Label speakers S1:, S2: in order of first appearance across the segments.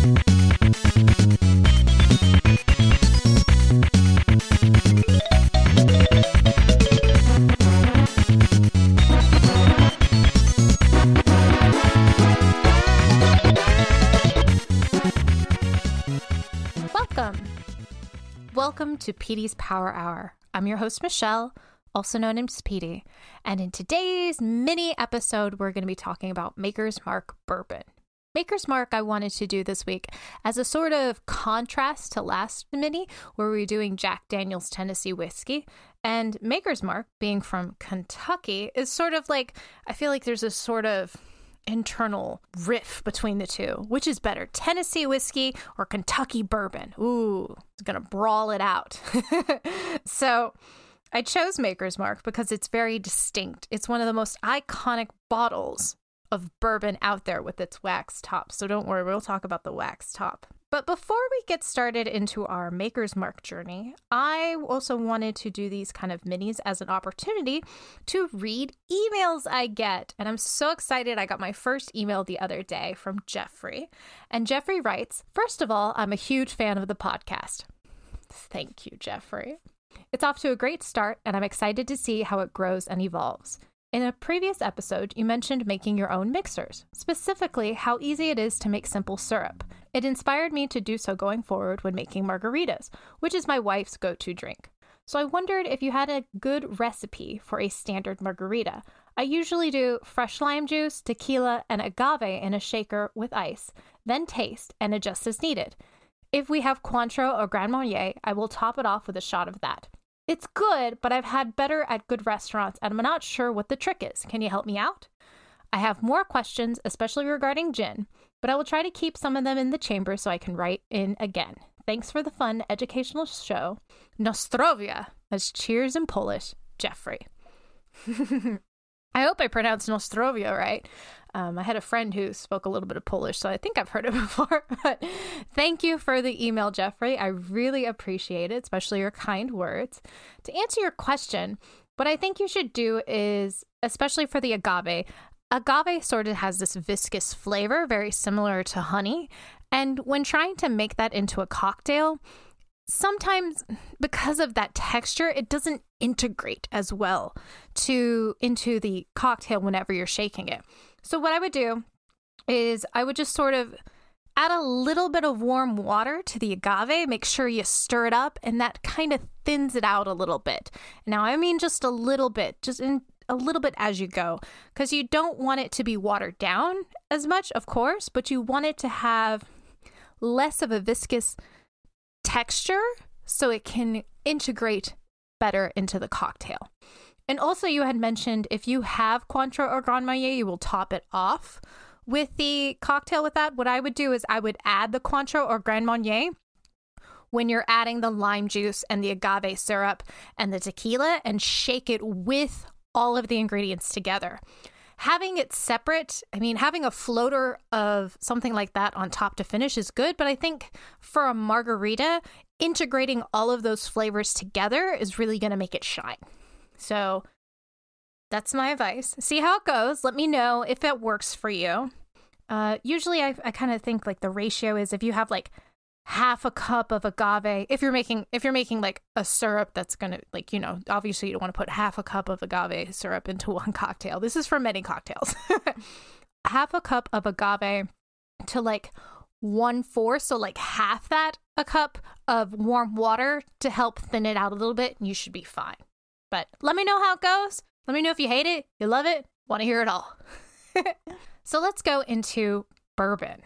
S1: Welcome. Welcome to Petey's Power Hour. I'm your host, Michelle, also known as Petey. And in today's mini episode, we're going to be talking about Maker's Mark bourbon. Maker's Mark, I wanted to do this week as a sort of contrast to last mini, where we were doing Jack Daniels Tennessee whiskey. And Maker's Mark, being from Kentucky, is sort of like, I feel like there's a sort of internal riff between the two. Which is better, Tennessee whiskey or Kentucky bourbon? Ooh, it's gonna brawl it out. so I chose Maker's Mark because it's very distinct. It's one of the most iconic bottles of bourbon out there with its wax top. So don't worry, we'll talk about the wax top. But before we get started into our Maker's Mark journey, I also wanted to do these kind of minis as an opportunity to read emails I get. And I'm so excited. I got my first email the other day from Jeffrey. And Jeffrey writes First of all, I'm a huge fan of the podcast. Thank you, Jeffrey. It's off to a great start, and I'm excited to see how it grows and evolves. In a previous episode, you mentioned making your own mixers, specifically how easy it is to make simple syrup. It inspired me to do so going forward when making margaritas, which is my wife's go to drink. So I wondered if you had a good recipe for a standard margarita. I usually do fresh lime juice, tequila, and agave in a shaker with ice, then taste and adjust as needed. If we have Cointreau or Grand Marnier, I will top it off with a shot of that. It's good, but I've had better at good restaurants and I'm not sure what the trick is. Can you help me out? I have more questions, especially regarding gin, but I will try to keep some of them in the chamber so I can write in again. Thanks for the fun educational show. Nostrovia, as cheers in Polish, Jeffrey. I hope I pronounced Nostrovia right. Um, I had a friend who spoke a little bit of Polish, so I think I've heard it before. But thank you for the email, Jeffrey. I really appreciate it, especially your kind words. To answer your question, what I think you should do is, especially for the agave, agave sort of has this viscous flavor, very similar to honey. And when trying to make that into a cocktail, sometimes because of that texture it doesn't integrate as well to into the cocktail whenever you're shaking it. So what i would do is i would just sort of add a little bit of warm water to the agave make sure you stir it up and that kind of thins it out a little bit. Now i mean just a little bit just in a little bit as you go because you don't want it to be watered down as much of course but you want it to have less of a viscous texture so it can integrate better into the cocktail. And also, you had mentioned if you have Cointreau or Grand Marnier, you will top it off with the cocktail with that. What I would do is I would add the Cointreau or Grand Marnier when you're adding the lime juice and the agave syrup and the tequila and shake it with all of the ingredients together having it separate, I mean, having a floater of something like that on top to finish is good, but I think for a margarita, integrating all of those flavors together is really going to make it shine. So that's my advice. See how it goes. Let me know if it works for you. Uh, usually, I, I kind of think like the ratio is if you have like half a cup of agave. If you're making if you're making like a syrup that's gonna like you know obviously you don't want to put half a cup of agave syrup into one cocktail. This is for many cocktails. Half a cup of agave to like one fourth so like half that a cup of warm water to help thin it out a little bit and you should be fine. But let me know how it goes. Let me know if you hate it you love it want to hear it all. So let's go into bourbon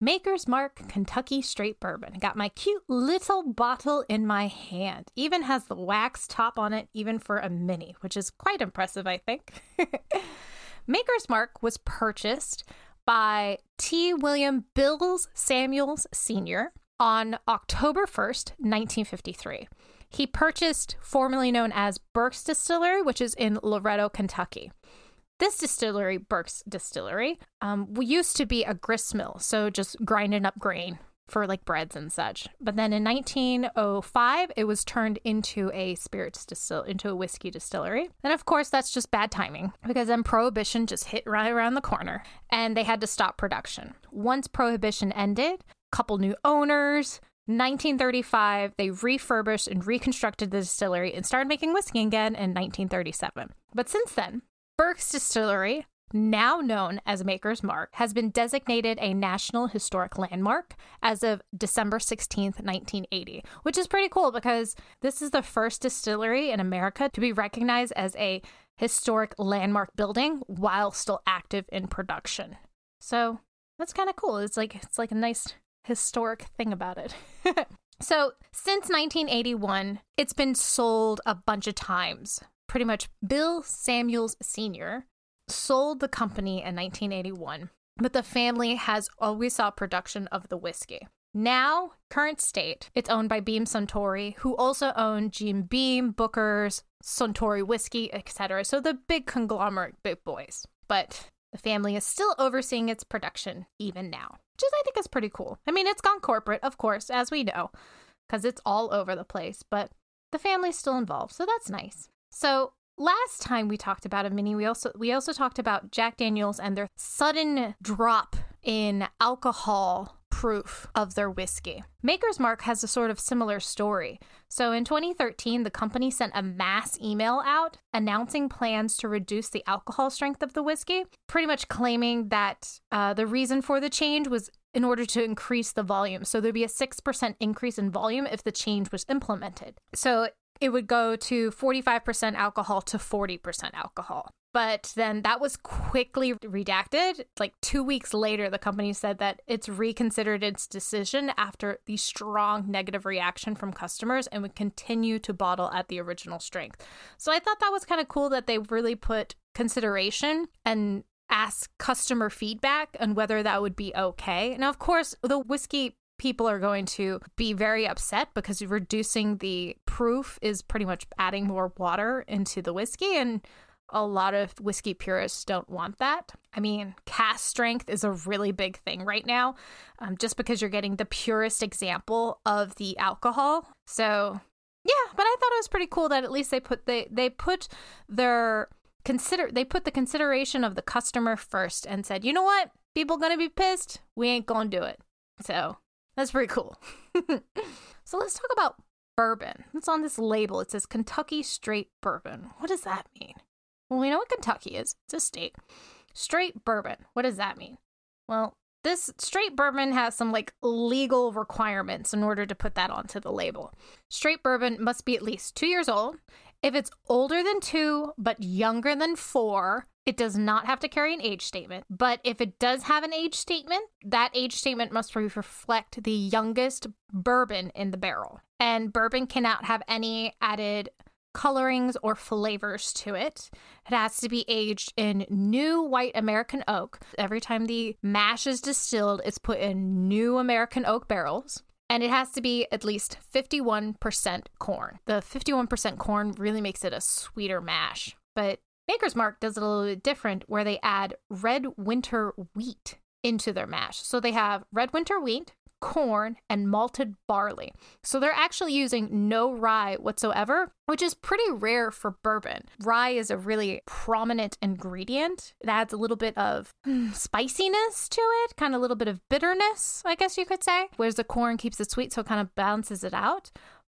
S1: Maker's Mark Kentucky Straight Bourbon. Got my cute little bottle in my hand. Even has the wax top on it, even for a mini, which is quite impressive, I think. Maker's Mark was purchased by T. William Bills Samuels Sr. on October 1st, 1953. He purchased formerly known as Burke's Distillery, which is in Loretto, Kentucky. This distillery, Burke's Distillery, um, used to be a grist mill, so just grinding up grain for like breads and such. But then in 1905, it was turned into a spirits distill into a whiskey distillery. And of course, that's just bad timing because then prohibition just hit right around the corner and they had to stop production. Once prohibition ended, couple new owners. 1935, they refurbished and reconstructed the distillery and started making whiskey again in 1937. But since then, Burke's Distillery, now known as Maker's Mark, has been designated a National Historic Landmark as of December 16th, 1980, which is pretty cool because this is the first distillery in America to be recognized as a historic landmark building while still active in production. So that's kind of cool. It's like it's like a nice historic thing about it. so, since 1981, it's been sold a bunch of times. Pretty much Bill Samuels Sr. sold the company in 1981, but the family has always sought production of the whiskey. Now, current state, it's owned by Beam Suntory, who also own Jim Beam, Booker's, Suntory Whiskey, etc. So the big conglomerate big boys. But the family is still overseeing its production even now, which is, I think, is pretty cool. I mean, it's gone corporate, of course, as we know, because it's all over the place, but the family's still involved, so that's nice. So last time we talked about a mini, we also we also talked about Jack Daniels and their sudden drop in alcohol proof of their whiskey. Maker's Mark has a sort of similar story. So in 2013, the company sent a mass email out announcing plans to reduce the alcohol strength of the whiskey, pretty much claiming that uh, the reason for the change was in order to increase the volume. So there'd be a 6% increase in volume if the change was implemented. So it would go to 45% alcohol to 40% alcohol. But then that was quickly redacted. Like two weeks later, the company said that it's reconsidered its decision after the strong negative reaction from customers and would continue to bottle at the original strength. So I thought that was kind of cool that they really put consideration and ask customer feedback and whether that would be okay. Now, of course, the whiskey people are going to be very upset because reducing the proof is pretty much adding more water into the whiskey and a lot of whiskey purists don't want that. I mean, cask strength is a really big thing right now, um, just because you're getting the purest example of the alcohol. So, yeah, but I thought it was pretty cool that at least they put they they put their consider they put the consideration of the customer first and said, you know what, people gonna be pissed, we ain't gonna do it. So that's pretty cool. so let's talk about bourbon. It's on this label. It says Kentucky Straight Bourbon. What does that mean? Well, we know what Kentucky is. It's a state. Straight bourbon. What does that mean? Well, this straight bourbon has some like legal requirements in order to put that onto the label. Straight bourbon must be at least two years old. If it's older than two but younger than four, it does not have to carry an age statement. But if it does have an age statement, that age statement must reflect the youngest bourbon in the barrel. And bourbon cannot have any added colorings or flavors to it. It has to be aged in new white American oak. Every time the mash is distilled, it's put in new American oak barrels. And it has to be at least 51% corn. The 51% corn really makes it a sweeter mash. But Maker's Mark does it a little bit different where they add red winter wheat into their mash. So they have red winter wheat, corn, and malted barley. So they're actually using no rye whatsoever, which is pretty rare for bourbon. Rye is a really prominent ingredient. It adds a little bit of hmm, spiciness to it, kind of a little bit of bitterness, I guess you could say, whereas the corn keeps it sweet, so it kind of balances it out.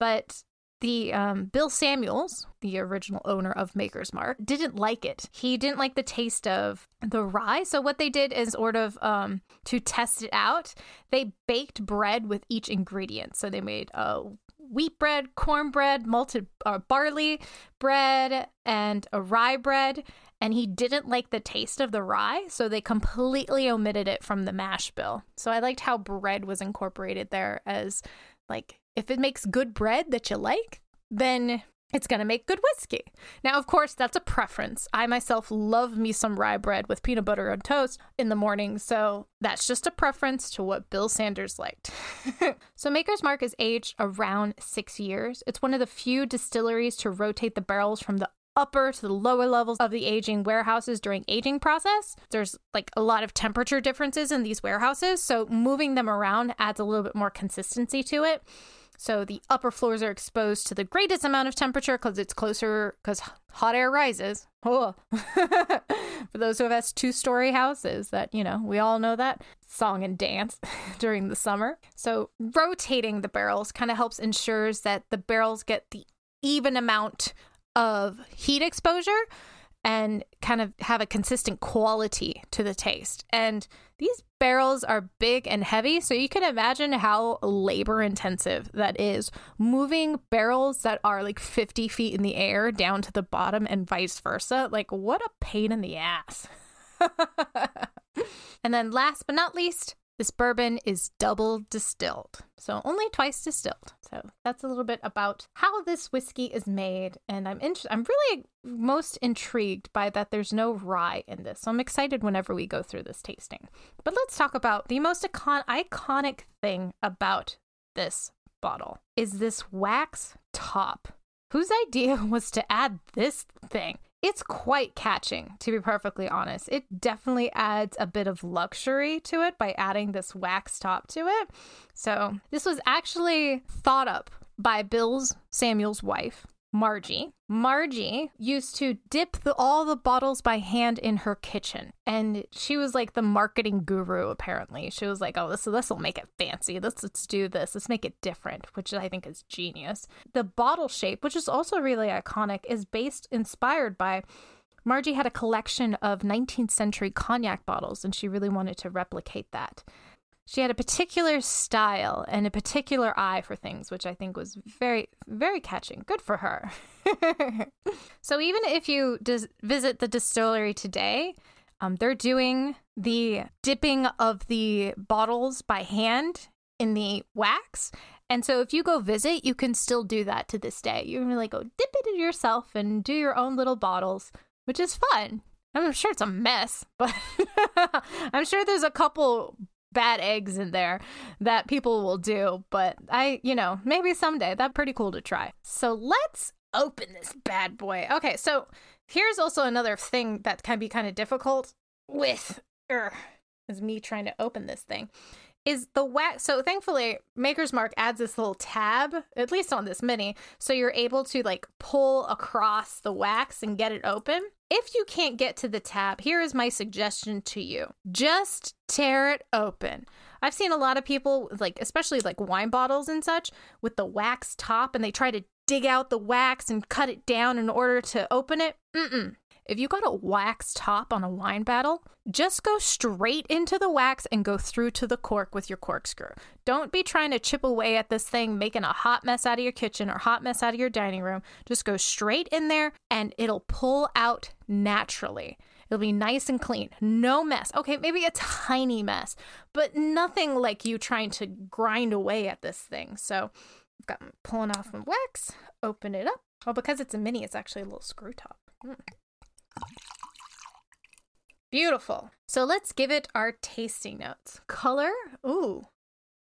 S1: But the um, Bill Samuels, the original owner of Maker's Mark, didn't like it. He didn't like the taste of the rye. So what they did is sort of um, to test it out, they baked bread with each ingredient. So they made a wheat bread, cornbread, malted uh, barley bread, and a rye bread. And he didn't like the taste of the rye, so they completely omitted it from the mash bill. So I liked how bread was incorporated there as like if it makes good bread that you like, then it's going to make good whiskey. Now, of course, that's a preference. I myself love me some rye bread with peanut butter and toast in the morning, so that's just a preference to what Bill Sanders liked. so, Maker's Mark is aged around six years. It's one of the few distilleries to rotate the barrels from the upper to the lower levels of the aging warehouses during aging process. There's like a lot of temperature differences in these warehouses, so moving them around adds a little bit more consistency to it. So the upper floors are exposed to the greatest amount of temperature because it's closer, because hot air rises. Oh. For those who have two story houses, that, you know, we all know that song and dance during the summer. So rotating the barrels kind of helps ensures that the barrels get the even amount of heat exposure and kind of have a consistent quality to the taste. And these barrels are big and heavy, so you can imagine how labor intensive that is. Moving barrels that are like 50 feet in the air down to the bottom and vice versa. Like, what a pain in the ass. and then last but not least, this bourbon is double distilled, so only twice distilled. So that's a little bit about how this whiskey is made, and I'm in- I'm really most intrigued by that. There's no rye in this, so I'm excited whenever we go through this tasting. But let's talk about the most icon- iconic thing about this bottle is this wax top. Whose idea was to add this thing? It's quite catching, to be perfectly honest. It definitely adds a bit of luxury to it by adding this wax top to it. So, this was actually thought up by Bill's Samuel's wife, Margie. Margie used to dip the, all the bottles by hand in her kitchen, and she was like the marketing guru. Apparently, she was like, "Oh, this this will make it fancy. Let's let's do this. Let's make it different," which I think is genius. The bottle shape, which is also really iconic, is based inspired by. Margie had a collection of 19th century cognac bottles, and she really wanted to replicate that she had a particular style and a particular eye for things, which I think was very, very catching. Good for her. so, even if you dis- visit the distillery today, um, they're doing the dipping of the bottles by hand in the wax. And so, if you go visit, you can still do that to this day. You can really go dip it yourself and do your own little bottles, which is fun. I'm sure it's a mess, but I'm sure there's a couple bad eggs in there that people will do. But I, you know, maybe someday that'd pretty cool to try. So let's open this bad boy. Okay, so here's also another thing that can be kind of difficult with er, is me trying to open this thing is the wax. So thankfully, Maker's Mark adds this little tab, at least on this mini, so you're able to like pull across the wax and get it open. If you can't get to the tab, here is my suggestion to you just tear it open. I've seen a lot of people, like, especially like wine bottles and such, with the wax top, and they try to dig out the wax and cut it down in order to open it. Mm-mm. If you got a wax top on a wine bottle, just go straight into the wax and go through to the cork with your corkscrew. Don't be trying to chip away at this thing, making a hot mess out of your kitchen or hot mess out of your dining room. Just go straight in there and it'll pull out naturally. It'll be nice and clean. No mess. Okay, maybe a tiny mess, but nothing like you trying to grind away at this thing. So, I've got pulling off some wax, open it up. Well, because it's a mini, it's actually a little screw top. Mm. Beautiful. So let's give it our tasting notes. Color, ooh,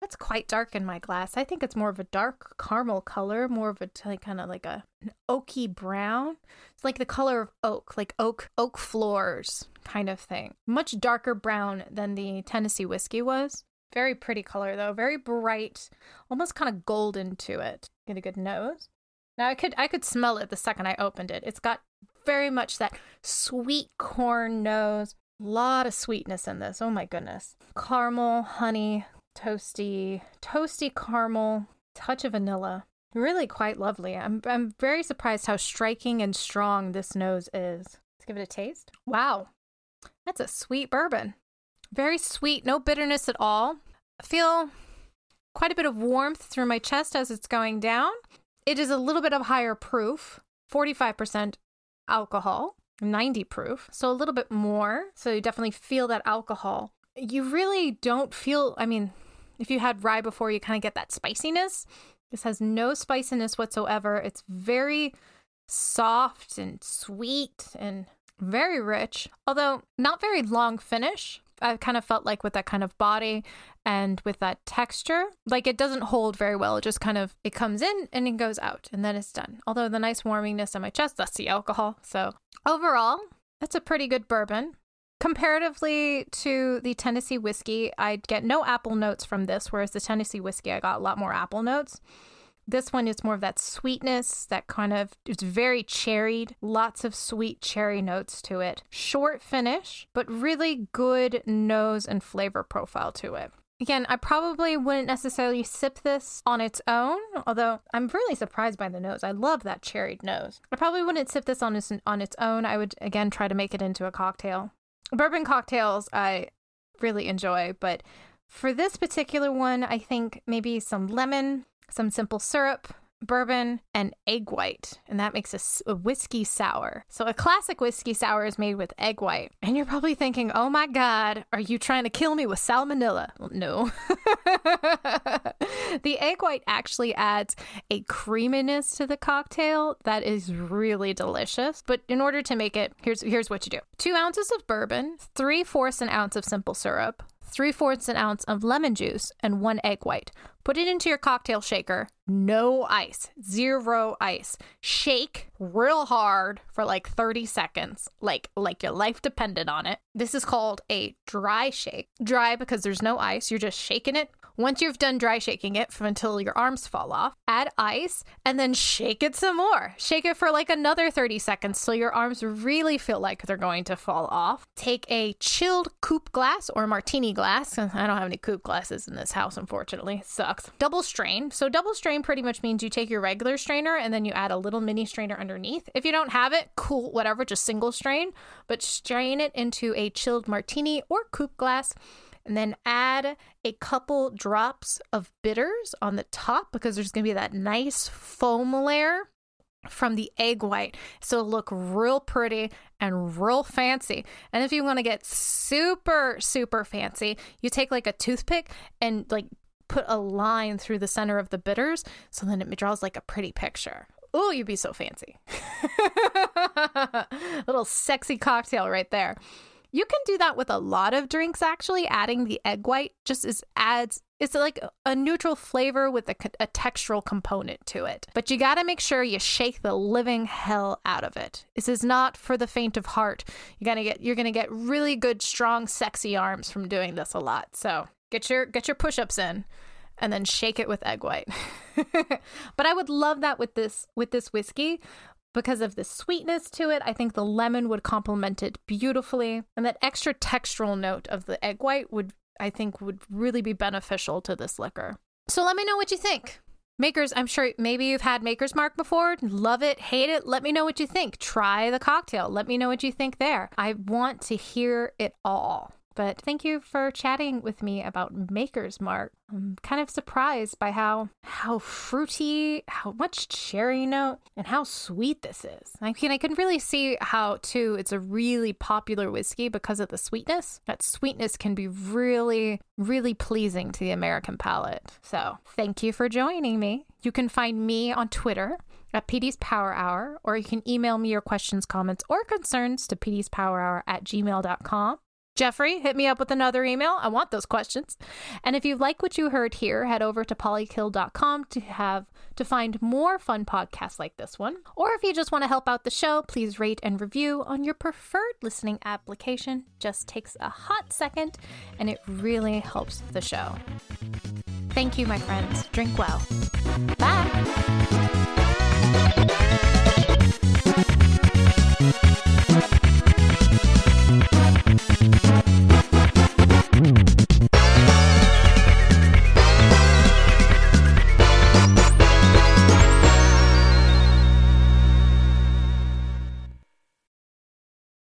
S1: that's quite dark in my glass. I think it's more of a dark caramel color, more of a kind of like a an oaky brown. It's like the color of oak, like oak oak floors kind of thing. Much darker brown than the Tennessee whiskey was. Very pretty color though, very bright, almost kind of golden to it. Get a good nose. Now I could I could smell it the second I opened it. It's got very much that sweet corn nose. A lot of sweetness in this. Oh my goodness. Caramel, honey, toasty, toasty caramel, touch of vanilla. Really quite lovely. I'm I'm very surprised how striking and strong this nose is. Let's give it a taste. Wow. That's a sweet bourbon. Very sweet, no bitterness at all. I feel quite a bit of warmth through my chest as it's going down. It is a little bit of higher proof, 45% alcohol, 90 proof, so a little bit more. So you definitely feel that alcohol. You really don't feel, I mean, if you had rye before, you kind of get that spiciness. This has no spiciness whatsoever. It's very soft and sweet and very rich, although not very long finish. I kind of felt like with that kind of body and with that texture, like it doesn't hold very well. It just kind of it comes in and it goes out and then it's done. Although the nice warmingness on my chest, that's the alcohol. So overall, that's a pretty good bourbon. Comparatively to the Tennessee whiskey, I get no apple notes from this, whereas the Tennessee whiskey, I got a lot more apple notes. This one is more of that sweetness, that kind of, it's very cherried, lots of sweet cherry notes to it. Short finish, but really good nose and flavor profile to it. Again, I probably wouldn't necessarily sip this on its own, although I'm really surprised by the nose. I love that cherried nose. I probably wouldn't sip this on its, on its own. I would, again, try to make it into a cocktail. Bourbon cocktails, I really enjoy, but for this particular one, I think maybe some lemon, some simple syrup, bourbon, and egg white. And that makes a, a, whiskey sour. So a classic whiskey sour is made with egg white. And you're probably thinking, oh my God, are you trying to kill me with salmonella? Well, no. the egg white actually adds a creaminess to the cocktail that is really delicious. But in order to make it, here's here's what you do. Two ounces of bourbon, three fourths an ounce of simple syrup, three fourths an ounce of lemon juice, and one egg white. Put it into your cocktail shaker. No ice, zero ice. Shake real hard for like 30 seconds, like like your life depended on it. This is called a dry shake. Dry because there's no ice. You're just shaking it once you've done dry shaking it from until your arms fall off, add ice and then shake it some more. Shake it for like another 30 seconds so your arms really feel like they're going to fall off. Take a chilled coupe glass or martini glass. I don't have any coupe glasses in this house, unfortunately. It sucks. Double strain. So, double strain pretty much means you take your regular strainer and then you add a little mini strainer underneath. If you don't have it, cool, whatever, just single strain, but strain it into a chilled martini or coupe glass and then add a couple drops of bitters on the top because there's going to be that nice foam layer from the egg white. So it'll look real pretty and real fancy. And if you want to get super, super fancy, you take like a toothpick and like put a line through the center of the bitters so then it draws like a pretty picture. Oh, you'd be so fancy. Little sexy cocktail right there. You can do that with a lot of drinks, actually. Adding the egg white just is adds it's like a neutral flavor with a, a textural component to it. But you gotta make sure you shake the living hell out of it. This is not for the faint of heart. You're gonna get you're gonna get really good, strong, sexy arms from doing this a lot. So get your get your push-ups in and then shake it with egg white. but I would love that with this with this whiskey because of the sweetness to it. I think the lemon would complement it beautifully. And that extra textural note of the egg white would, I think, would really be beneficial to this liquor. So let me know what you think. Makers, I'm sure maybe you've had Maker's Mark before. Love it, hate it. Let me know what you think. Try the cocktail. Let me know what you think there. I want to hear it all. But thank you for chatting with me about Maker's Mark. I'm kind of surprised by how how fruity, how much cherry note, and how sweet this is. I mean, I can really see how too it's a really popular whiskey because of the sweetness. That sweetness can be really, really pleasing to the American palate. So thank you for joining me. You can find me on Twitter at Petey's Power Hour, or you can email me your questions, comments, or concerns to Petey's Power Hour at gmail.com. Jeffrey, hit me up with another email. I want those questions. And if you like what you heard here, head over to polykill.com to have to find more fun podcasts like this one. Or if you just want to help out the show, please rate and review on your preferred listening application. Just takes a hot second and it really helps the show. Thank you, my friends. Drink well. Bye.